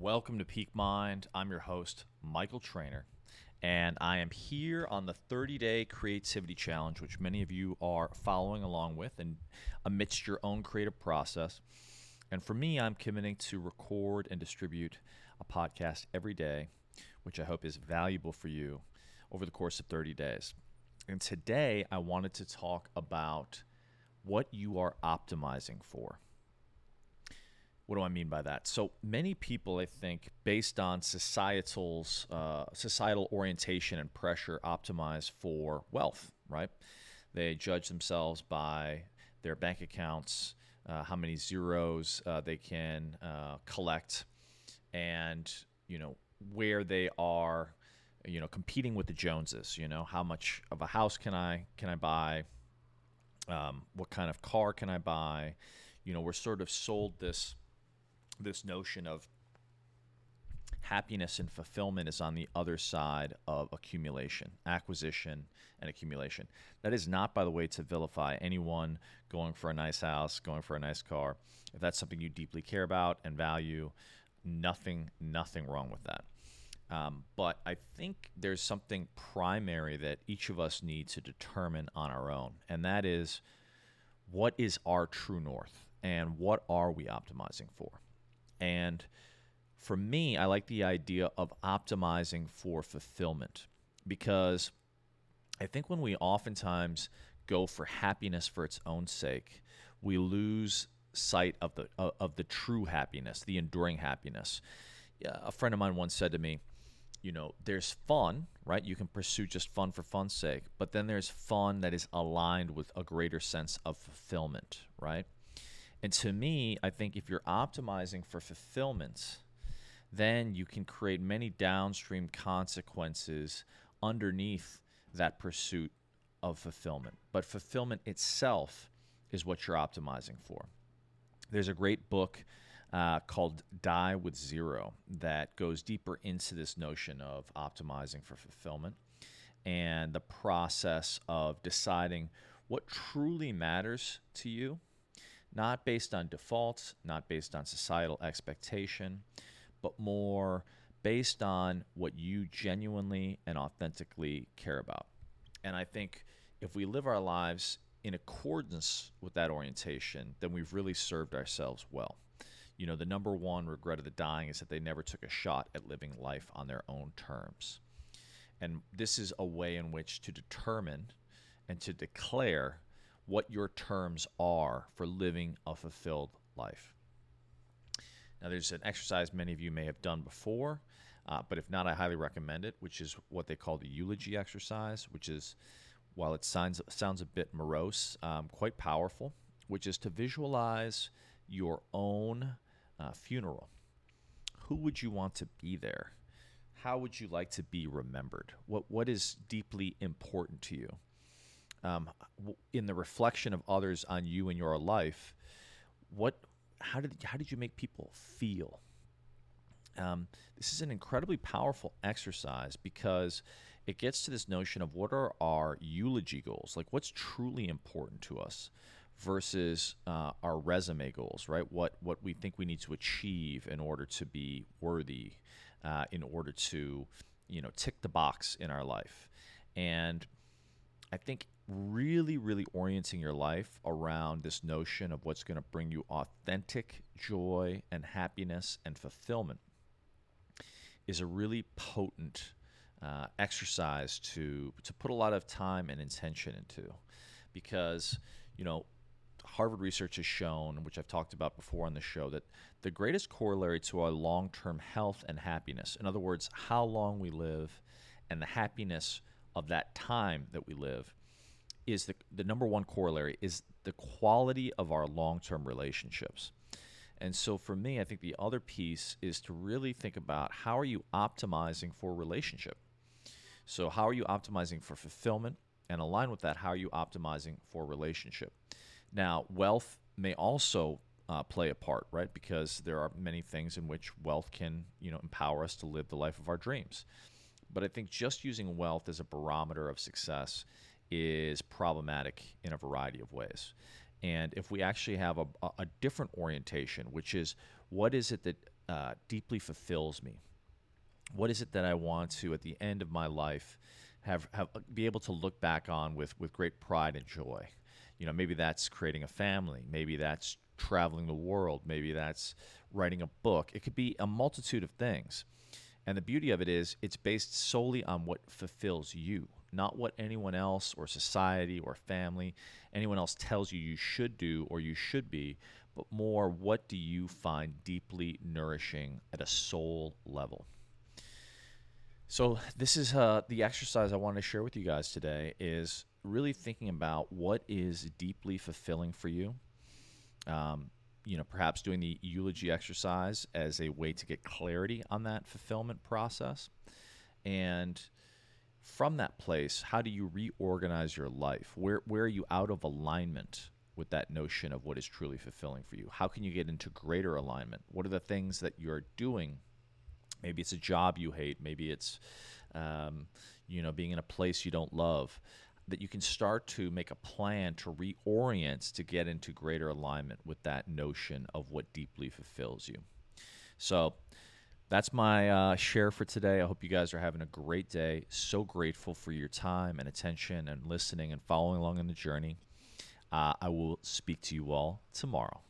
Welcome to Peak Mind. I'm your host, Michael Trainer, and I am here on the 30 day creativity challenge, which many of you are following along with and amidst your own creative process. And for me, I'm committing to record and distribute a podcast every day, which I hope is valuable for you over the course of 30 days. And today, I wanted to talk about what you are optimizing for. What do I mean by that? So many people, I think, based on societal's uh, societal orientation and pressure, optimize for wealth. Right? They judge themselves by their bank accounts, uh, how many zeros uh, they can uh, collect, and you know where they are. You know, competing with the Joneses. You know, how much of a house can I can I buy? Um, what kind of car can I buy? You know, we're sort of sold this this notion of happiness and fulfillment is on the other side of accumulation, acquisition, and accumulation. That is not, by the way, to vilify anyone going for a nice house, going for a nice car. If that's something you deeply care about and value, nothing, nothing wrong with that. Um, but I think there's something primary that each of us need to determine on our own, and that is what is our true north and what are we optimizing for? And for me, I like the idea of optimizing for fulfillment because I think when we oftentimes go for happiness for its own sake, we lose sight of the of the true happiness, the enduring happiness. A friend of mine once said to me, you know, there's fun, right? You can pursue just fun for fun's sake, but then there's fun that is aligned with a greater sense of fulfillment, right? And to me, I think if you're optimizing for fulfillment, then you can create many downstream consequences underneath that pursuit of fulfillment. But fulfillment itself is what you're optimizing for. There's a great book uh, called Die with Zero that goes deeper into this notion of optimizing for fulfillment and the process of deciding what truly matters to you not based on defaults, not based on societal expectation, but more based on what you genuinely and authentically care about. And I think if we live our lives in accordance with that orientation, then we've really served ourselves well. You know, the number one regret of the dying is that they never took a shot at living life on their own terms. And this is a way in which to determine and to declare what your terms are for living a fulfilled life. Now, there's an exercise many of you may have done before, uh, but if not, I highly recommend it, which is what they call the eulogy exercise, which is, while it sounds, sounds a bit morose, um, quite powerful, which is to visualize your own uh, funeral. Who would you want to be there? How would you like to be remembered? What, what is deeply important to you? Um, in the reflection of others on you and your life, what, how did, how did you make people feel? Um, this is an incredibly powerful exercise because it gets to this notion of what are our eulogy goals, like what's truly important to us versus uh, our resume goals, right? What what we think we need to achieve in order to be worthy, uh, in order to, you know, tick the box in our life, and I think really, really orienting your life around this notion of what's going to bring you authentic joy and happiness and fulfillment is a really potent uh, exercise to to put a lot of time and intention into, because you know. Harvard research has shown, which I've talked about before on the show, that the greatest corollary to our long term health and happiness, in other words, how long we live and the happiness of that time that we live, is the, the number one corollary is the quality of our long-term relationships. And so for me i think the other piece is to really think about how are you optimizing for relationship? So how are you optimizing for fulfillment? And align with that how are you optimizing for relationship? Now wealth may also uh, play a part right? Because there are many things in which wealth can you know empower us to live the life of our dreams. But i think just using wealth as a barometer of success is problematic in a variety of ways. And if we actually have a, a different orientation, which is what is it that uh, deeply fulfills me? What is it that I want to, at the end of my life, have, have be able to look back on with, with great pride and joy? You know, maybe that's creating a family. Maybe that's traveling the world. Maybe that's writing a book. It could be a multitude of things. And the beauty of it is, it's based solely on what fulfills you, not what anyone else or society or family, anyone else tells you you should do or you should be, but more what do you find deeply nourishing at a soul level. So this is uh, the exercise I want to share with you guys today is really thinking about what is deeply fulfilling for you. Um, you know, perhaps doing the eulogy exercise as a way to get clarity on that fulfillment process. And from that place, how do you reorganize your life? Where, where are you out of alignment with that notion of what is truly fulfilling for you? How can you get into greater alignment? What are the things that you're doing? Maybe it's a job you hate. Maybe it's, um, you know, being in a place you don't love that you can start to make a plan to reorient to get into greater alignment with that notion of what deeply fulfills you. So that's my uh, share for today. I hope you guys are having a great day. So grateful for your time and attention and listening and following along in the journey. Uh, I will speak to you all tomorrow.